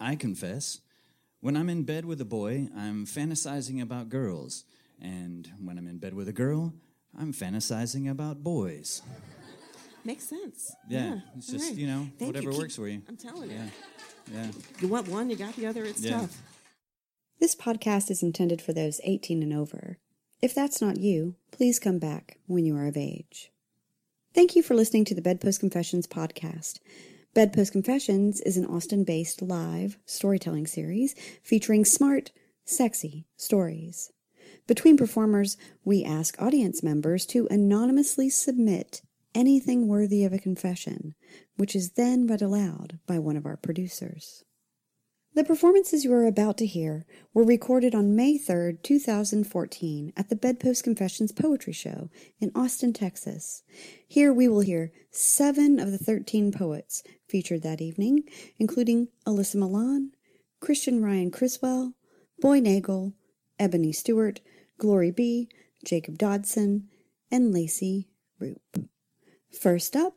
I confess. When I'm in bed with a boy, I'm fantasizing about girls. And when I'm in bed with a girl, I'm fantasizing about boys. Makes sense. Yeah, it's just, right. you know, Thank whatever Keep- works for you. I'm telling you. Yeah. Yeah. You want one, you got the other. It's Yeah. tough. This podcast is intended for those 18 and over. If that's not you, please come back when you are of age. Thank you for listening to the Bedpost Confessions podcast. Bedpost Confessions is an Austin based live storytelling series featuring smart, sexy stories. Between performers, we ask audience members to anonymously submit anything worthy of a confession, which is then read aloud by one of our producers. The performances you are about to hear were recorded on May 3rd, 2014, at the Bedpost Confessions Poetry Show in Austin, Texas. Here we will hear seven of the 13 poets featured that evening, including Alyssa Milan, Christian Ryan Criswell, Boy Nagel, Ebony Stewart, Glory B., Jacob Dodson, and Lacey Roop. First up,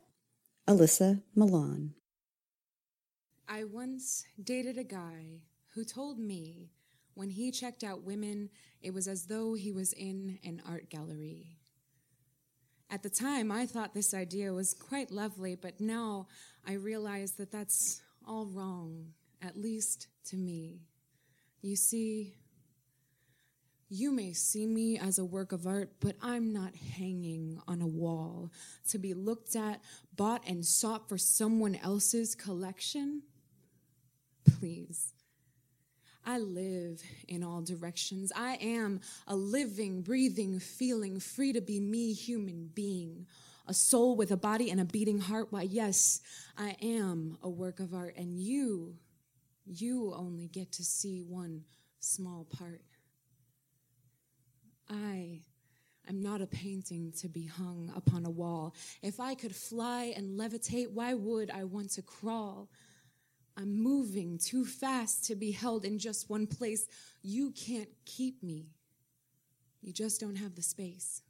Alyssa Milan. I once dated a guy who told me when he checked out women, it was as though he was in an art gallery. At the time, I thought this idea was quite lovely, but now I realize that that's all wrong, at least to me. You see, you may see me as a work of art, but I'm not hanging on a wall to be looked at, bought, and sought for someone else's collection. Please. I live in all directions. I am a living, breathing, feeling, free to be me human being. A soul with a body and a beating heart. Why, yes, I am a work of art, and you, you only get to see one small part. I am not a painting to be hung upon a wall. If I could fly and levitate, why would I want to crawl? I'm moving too fast to be held in just one place. You can't keep me. You just don't have the space.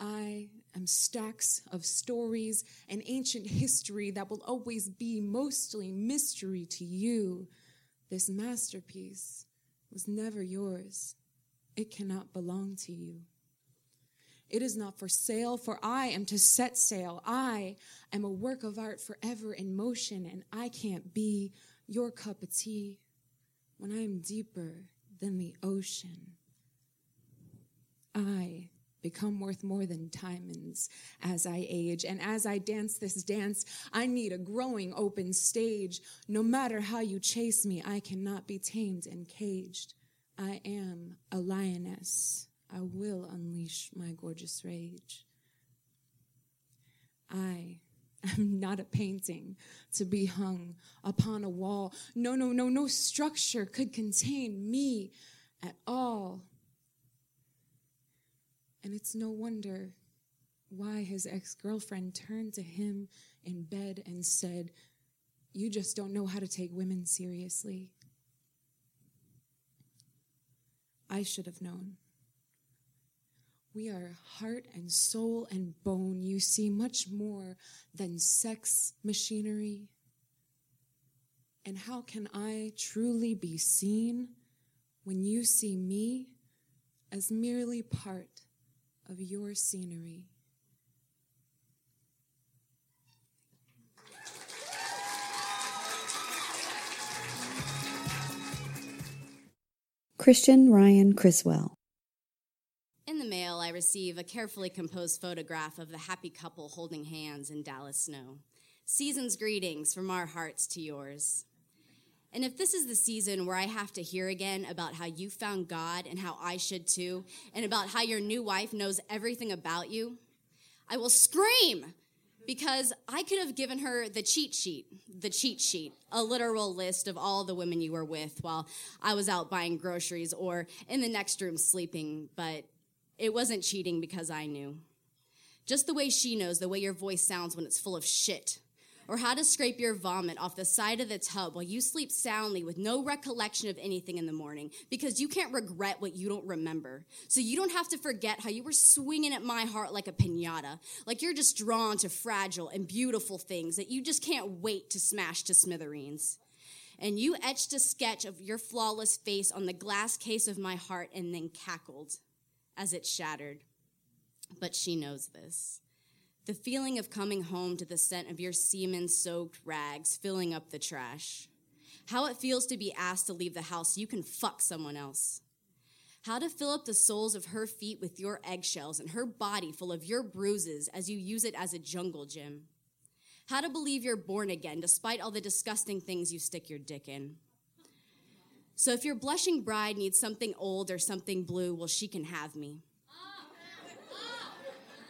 I am stacks of stories and ancient history that will always be mostly mystery to you. This masterpiece was never yours. It cannot belong to you. It is not for sale, for I am to set sail. I am a work of art forever in motion, and I can't be your cup of tea when I am deeper than the ocean. I become worth more than diamonds as I age, and as I dance this dance, I need a growing open stage. No matter how you chase me, I cannot be tamed and caged. I am a lioness. I will unleash my gorgeous rage. I am not a painting to be hung upon a wall. No, no, no, no structure could contain me at all. And it's no wonder why his ex girlfriend turned to him in bed and said, You just don't know how to take women seriously. I should have known. We are heart and soul and bone. You see, much more than sex machinery. And how can I truly be seen when you see me as merely part of your scenery? Christian Ryan Criswell. In the mail, I receive a carefully composed photograph of the happy couple holding hands in Dallas snow. Season's greetings from our hearts to yours. And if this is the season where I have to hear again about how you found God and how I should too, and about how your new wife knows everything about you, I will scream because I could have given her the cheat sheet, the cheat sheet, a literal list of all the women you were with while I was out buying groceries or in the next room sleeping, but it wasn't cheating because I knew. Just the way she knows, the way your voice sounds when it's full of shit. Or how to scrape your vomit off the side of the tub while you sleep soundly with no recollection of anything in the morning because you can't regret what you don't remember. So you don't have to forget how you were swinging at my heart like a pinata, like you're just drawn to fragile and beautiful things that you just can't wait to smash to smithereens. And you etched a sketch of your flawless face on the glass case of my heart and then cackled as it shattered. But she knows this. The feeling of coming home to the scent of your semen soaked rags filling up the trash. How it feels to be asked to leave the house you can fuck someone else. How to fill up the soles of her feet with your eggshells and her body full of your bruises as you use it as a jungle gym. How to believe you're born again despite all the disgusting things you stick your dick in. So if your blushing bride needs something old or something blue, well, she can have me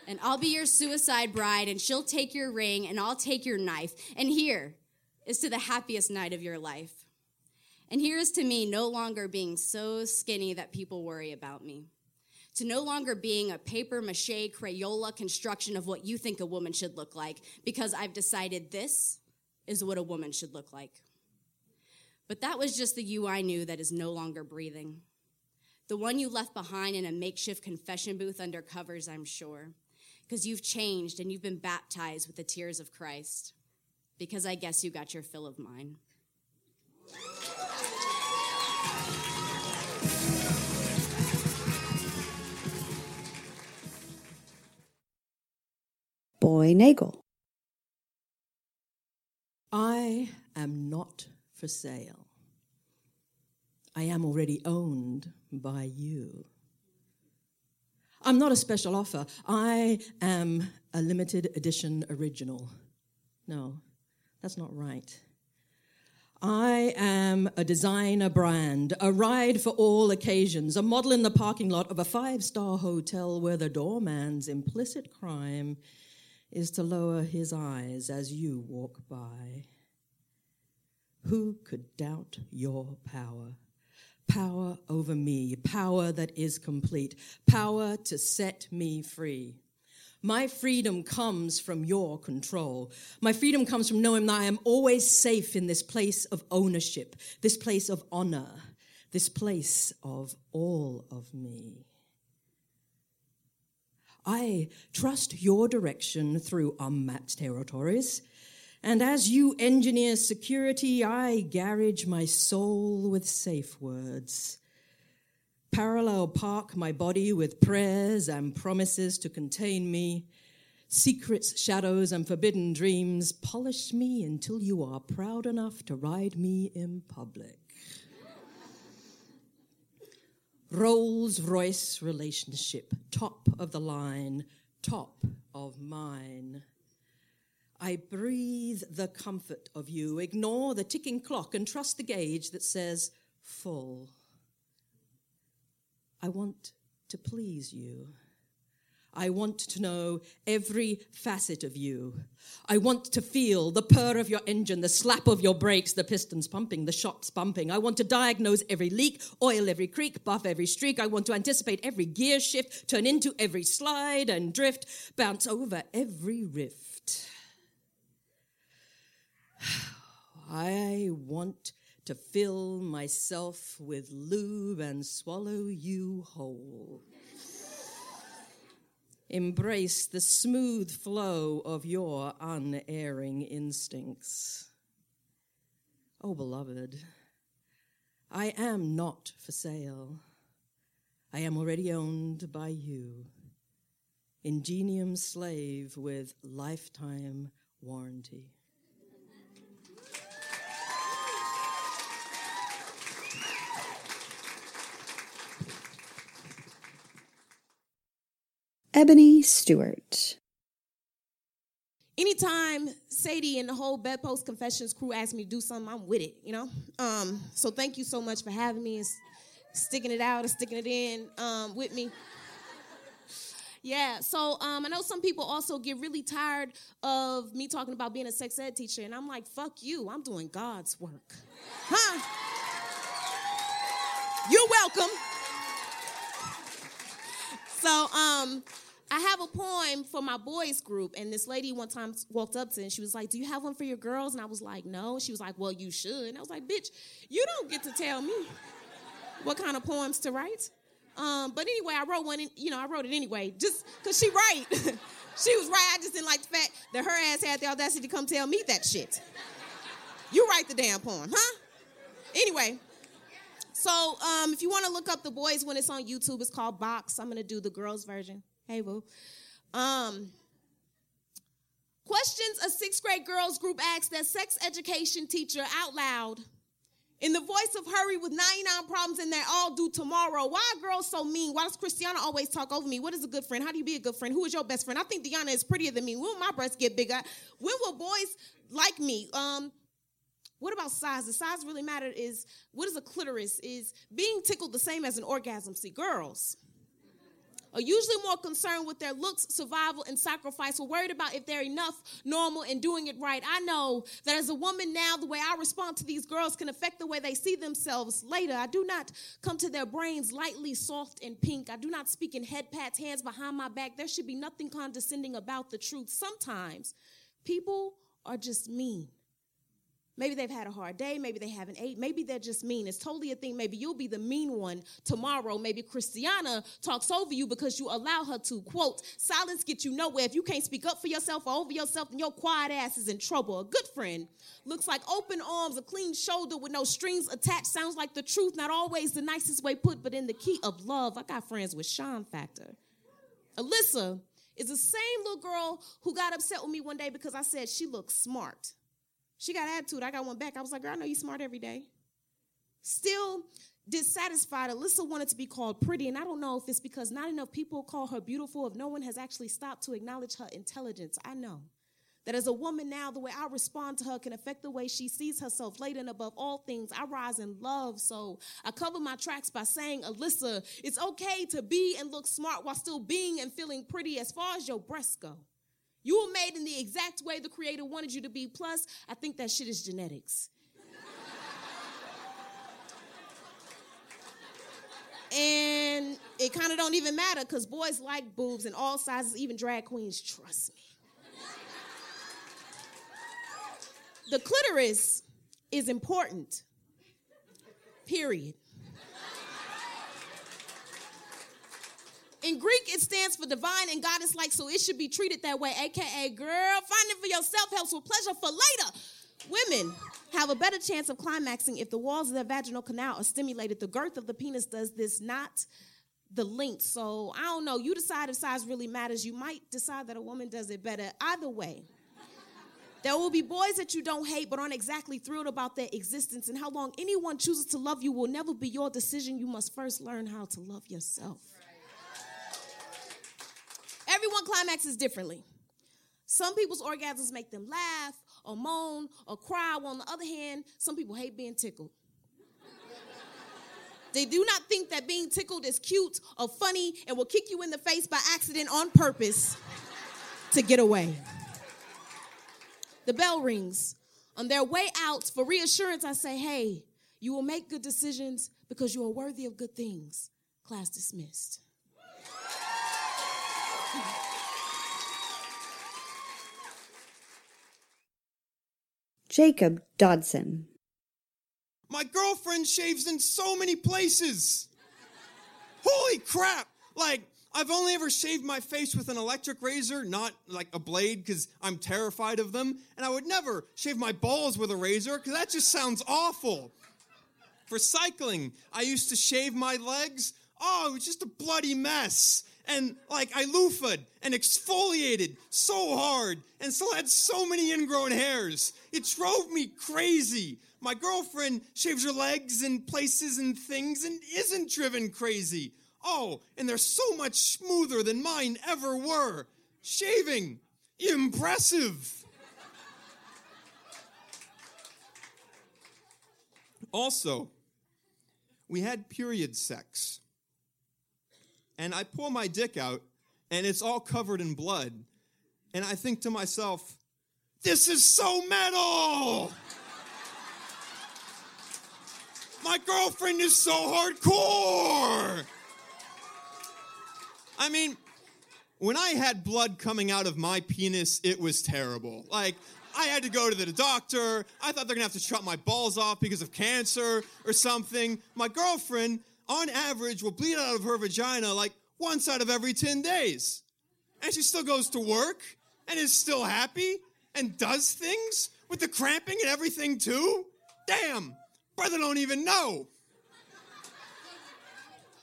and I'll be your suicide bride, and she'll take your ring, and I'll take your knife. And here is to the happiest night of your life. And here is to me no longer being so skinny that people worry about me, to no longer being a paper mache Crayola construction of what you think a woman should look like, because I've decided this is what a woman should look like. But that was just the you I knew that is no longer breathing. The one you left behind in a makeshift confession booth under covers, I'm sure because you've changed and you've been baptized with the tears of Christ. Because I guess you got your fill of mine. Boy Nagel. I am not for sale. I am already owned by you. I'm not a special offer. I am a limited edition original. No, that's not right. I am a designer brand, a ride for all occasions, a model in the parking lot of a five star hotel where the doorman's implicit crime is to lower his eyes as you walk by. Who could doubt your power? power over me, power that is complete, power to set me free. My freedom comes from your control. My freedom comes from knowing that I am always safe in this place of ownership, this place of honor, this place of all of me. I trust your direction through unmapped territories and as you engineer security, I garage my soul with safe words. Parallel park my body with prayers and promises to contain me. Secrets, shadows, and forbidden dreams polish me until you are proud enough to ride me in public. Rolls Royce relationship, top of the line, top of mine. I breathe the comfort of you. Ignore the ticking clock and trust the gauge that says full. I want to please you. I want to know every facet of you. I want to feel the purr of your engine, the slap of your brakes, the pistons pumping, the shocks bumping. I want to diagnose every leak, oil every creak, buff every streak. I want to anticipate every gear shift, turn into every slide and drift, bounce over every rift. I want to fill myself with lube and swallow you whole. Embrace the smooth flow of your unerring instincts. Oh, beloved, I am not for sale. I am already owned by you. Ingenium slave with lifetime warranty. Ebony Stewart. Anytime Sadie and the whole Bedpost Confessions crew ask me to do something, I'm with it, you know? Um, so thank you so much for having me and sticking it out and sticking it in um, with me. Yeah, so um, I know some people also get really tired of me talking about being a sex ed teacher, and I'm like, fuck you, I'm doing God's work. Huh? You're welcome. So, um, I have a poem for my boys group, and this lady one time walked up to me and she was like, Do you have one for your girls? And I was like, No. She was like, Well, you should. And I was like, Bitch, you don't get to tell me what kind of poems to write. Um, but anyway, I wrote one, and you know, I wrote it anyway, just because she right. she was right. I just didn't like the fact that her ass had the audacity to come tell me that shit. You write the damn poem, huh? Anyway, so um, if you want to look up the boys when it's on YouTube, it's called Box. I'm gonna do the girls version. Hey, boo. Um, questions a sixth grade girls group asked their sex education teacher out loud in the voice of hurry with 99 problems and they're all due tomorrow. Why are girls so mean? Why does Christiana always talk over me? What is a good friend? How do you be a good friend? Who is your best friend? I think Deanna is prettier than me. When will my breasts get bigger? When will boys like me? Um, what about size? The size really matter is what is a clitoris? Is being tickled the same as an orgasm? See, girls are usually more concerned with their looks, survival, and sacrifice. We're worried about if they're enough, normal, and doing it right. I know that as a woman now, the way I respond to these girls can affect the way they see themselves later. I do not come to their brains lightly soft and pink. I do not speak in head pats, hands behind my back. There should be nothing condescending about the truth. Sometimes people are just mean. Maybe they've had a hard day. Maybe they haven't ate. Maybe they're just mean. It's totally a thing. Maybe you'll be the mean one tomorrow. Maybe Christiana talks over you because you allow her to. Quote, silence gets you nowhere. If you can't speak up for yourself or over yourself, then your quiet ass is in trouble. A good friend looks like open arms, a clean shoulder with no strings attached. Sounds like the truth, not always the nicest way put, but in the key of love. I got friends with Sean Factor. Alyssa is the same little girl who got upset with me one day because I said she looks smart. She got attitude. I got one back. I was like, girl, I know you smart every day. Still dissatisfied. Alyssa wanted to be called pretty, and I don't know if it's because not enough people call her beautiful, if no one has actually stopped to acknowledge her intelligence. I know that as a woman now, the way I respond to her can affect the way she sees herself. Later and above all things, I rise in love. So I cover my tracks by saying, Alyssa, it's okay to be and look smart while still being and feeling pretty as far as your breasts go. You were made in the exact way the creator wanted you to be. Plus, I think that shit is genetics. and it kind of don't even matter because boys like boobs in all sizes, even drag queens, trust me. the clitoris is important. Period. In Greek, it stands for divine and goddess like, so it should be treated that way. AKA, girl, find it for yourself helps with pleasure for later. Women have a better chance of climaxing if the walls of their vaginal canal are stimulated. The girth of the penis does this, not the length. So I don't know. You decide if size really matters. You might decide that a woman does it better. Either way, there will be boys that you don't hate but aren't exactly thrilled about their existence. And how long anyone chooses to love you will never be your decision. You must first learn how to love yourself. Climaxes differently. Some people's orgasms make them laugh or moan or cry, while on the other hand, some people hate being tickled. they do not think that being tickled is cute or funny and will kick you in the face by accident on purpose to get away. The bell rings. On their way out for reassurance, I say, hey, you will make good decisions because you are worthy of good things. Class dismissed. Jacob Dodson. My girlfriend shaves in so many places. Holy crap! Like, I've only ever shaved my face with an electric razor, not like a blade, because I'm terrified of them. And I would never shave my balls with a razor, because that just sounds awful. For cycling, I used to shave my legs. Oh, it was just a bloody mess and like I loofah'd and exfoliated so hard and still had so many ingrown hairs. It drove me crazy. My girlfriend shaves her legs and places and things and isn't driven crazy. Oh, and they're so much smoother than mine ever were. Shaving, impressive. also, we had period sex and I pull my dick out, and it's all covered in blood. And I think to myself, this is so metal! My girlfriend is so hardcore! I mean, when I had blood coming out of my penis, it was terrible. Like, I had to go to the doctor. I thought they're gonna have to chop my balls off because of cancer or something. My girlfriend, on average, will bleed out of her vagina like once out of every 10 days. And she still goes to work and is still happy and does things with the cramping and everything too. Damn, Brother don't even know.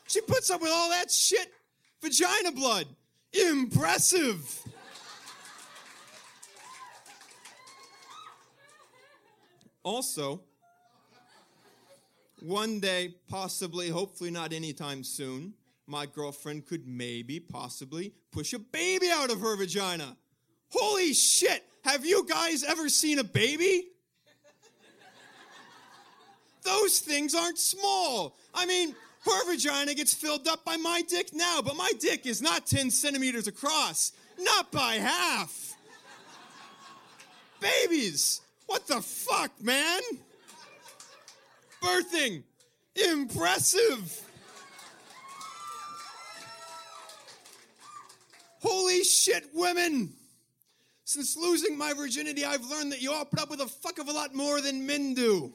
She puts up with all that shit. Vagina blood. Impressive. Also, one day, possibly, hopefully not anytime soon, my girlfriend could maybe, possibly push a baby out of her vagina. Holy shit! Have you guys ever seen a baby? Those things aren't small. I mean, her vagina gets filled up by my dick now, but my dick is not 10 centimeters across. Not by half. Babies! What the fuck, man? Birthing! Impressive! Holy shit, women! Since losing my virginity, I've learned that you all put up with a fuck of a lot more than men do.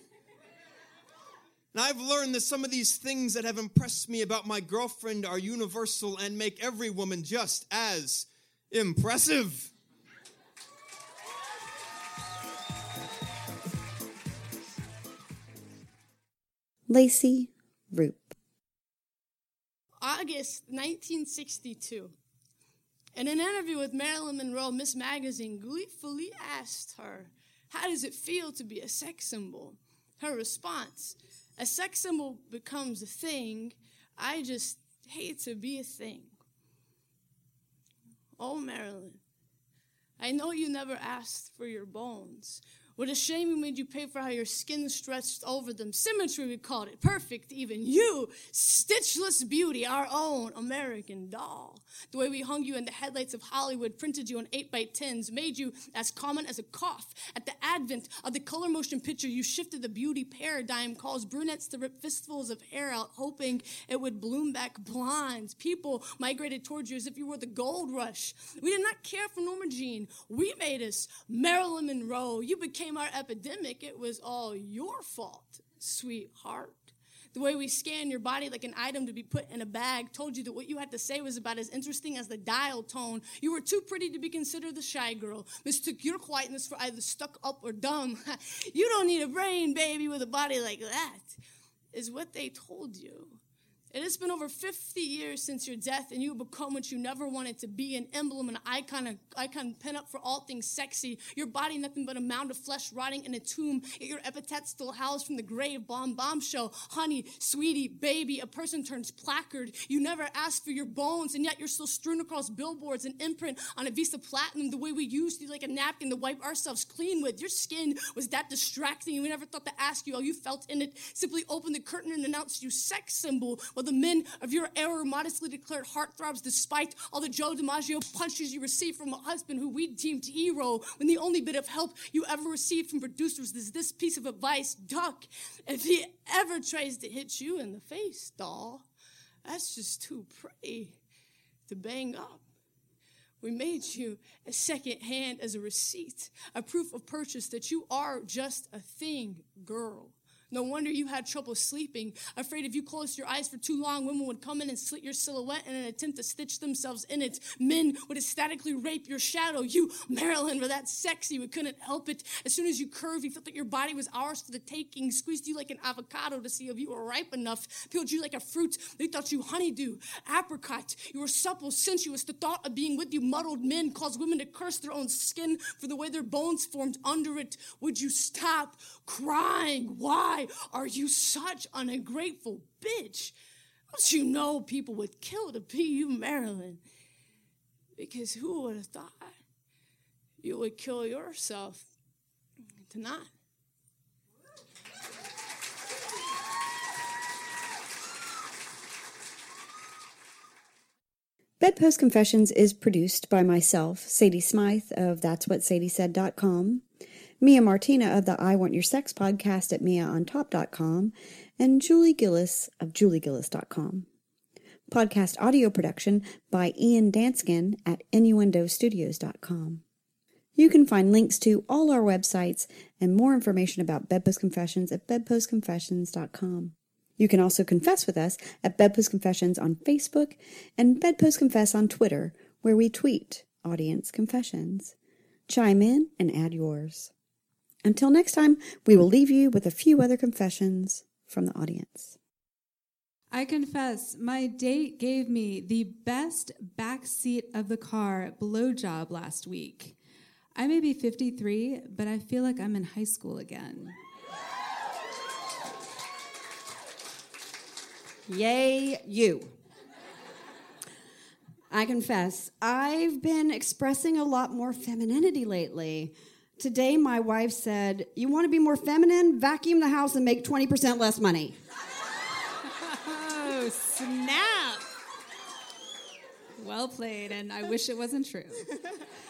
And I've learned that some of these things that have impressed me about my girlfriend are universal and make every woman just as impressive. Lacey Roop. August 1962. In an interview with Marilyn Monroe, Miss Magazine gleefully asked her, How does it feel to be a sex symbol? Her response, A sex symbol becomes a thing. I just hate to be a thing. Oh, Marilyn, I know you never asked for your bones. What a shame we made you pay for how your skin stretched over them. Symmetry, we called it. Perfect, even. You, stitchless beauty, our own American doll. The way we hung you in the headlights of Hollywood, printed you on 8 by 10s made you as common as a cough. At the advent of the color motion picture, you shifted the beauty paradigm, caused brunettes to rip fistfuls of hair out, hoping it would bloom back blondes. People migrated towards you as if you were the gold rush. We did not care for Norma Jean. We made us Marilyn Monroe. You became our epidemic. It was all your fault, sweetheart. The way we scanned your body like an item to be put in a bag told you that what you had to say was about as interesting as the dial tone. You were too pretty to be considered the shy girl, mistook your quietness for either stuck up or dumb. you don't need a brain, baby, with a body like that, is what they told you. It has been over 50 years since your death, and you have become what you never wanted to be an emblem, an icon, an icon pin up for all things sexy. Your body, nothing but a mound of flesh rotting in a tomb. Your epithet still housed from the grave bomb bomb show. Honey, sweetie, baby, a person turns placard. You never asked for your bones, and yet you're still strewn across billboards and imprint on a Visa Platinum the way we used you like a napkin to wipe ourselves clean with. Your skin was that distracting. We never thought to ask you how you felt in it. Simply opened the curtain and announced you sex symbol. While the men of your era modestly declared heartthrobs despite all the Joe DiMaggio punches you received from a husband who we deemed hero when the only bit of help you ever received from producers is this piece of advice duck. If he ever tries to hit you in the face, doll, that's just too pretty to bang up. We made you a second hand as a receipt, a proof of purchase that you are just a thing, girl. No wonder you had trouble sleeping, afraid if you closed your eyes for too long, women would come in and slit your silhouette in an attempt to stitch themselves in it. Men would ecstatically rape your shadow. You, Marilyn, were that sexy, we couldn't help it. As soon as you curved, you felt that your body was ours for the taking, squeezed you like an avocado to see if you were ripe enough, peeled you like a fruit. They thought you honeydew, apricot. You were supple, sensuous. The thought of being with you muddled men caused women to curse their own skin for the way their bones formed under it. Would you stop crying? Why? Are you such an ungrateful bitch? Don't you know people would kill to be you, Marilyn? Because who would have thought you would kill yourself tonight? Bedpost Confessions is produced by myself, Sadie Smythe of That's What Sadie Said.com, Mia Martina of the I Want Your Sex podcast at MiaOnTop.com, and Julie Gillis of JulieGillis.com. Podcast audio production by Ian Danskin at InnuendoStudios.com. You can find links to all our websites and more information about Bedpost Confessions at bedpostconfessions.com. You can also confess with us at Bedpost Confessions on Facebook and Bedpost Confess on Twitter, where we tweet audience confessions. Chime in and add yours. Until next time, we will leave you with a few other confessions from the audience. I confess, my date gave me the best back seat of the car blowjob last week. I may be 53, but I feel like I'm in high school again. Yay, you. I confess, I've been expressing a lot more femininity lately. Today, my wife said, You want to be more feminine? Vacuum the house and make 20% less money. Oh, snap! Well played, and I wish it wasn't true.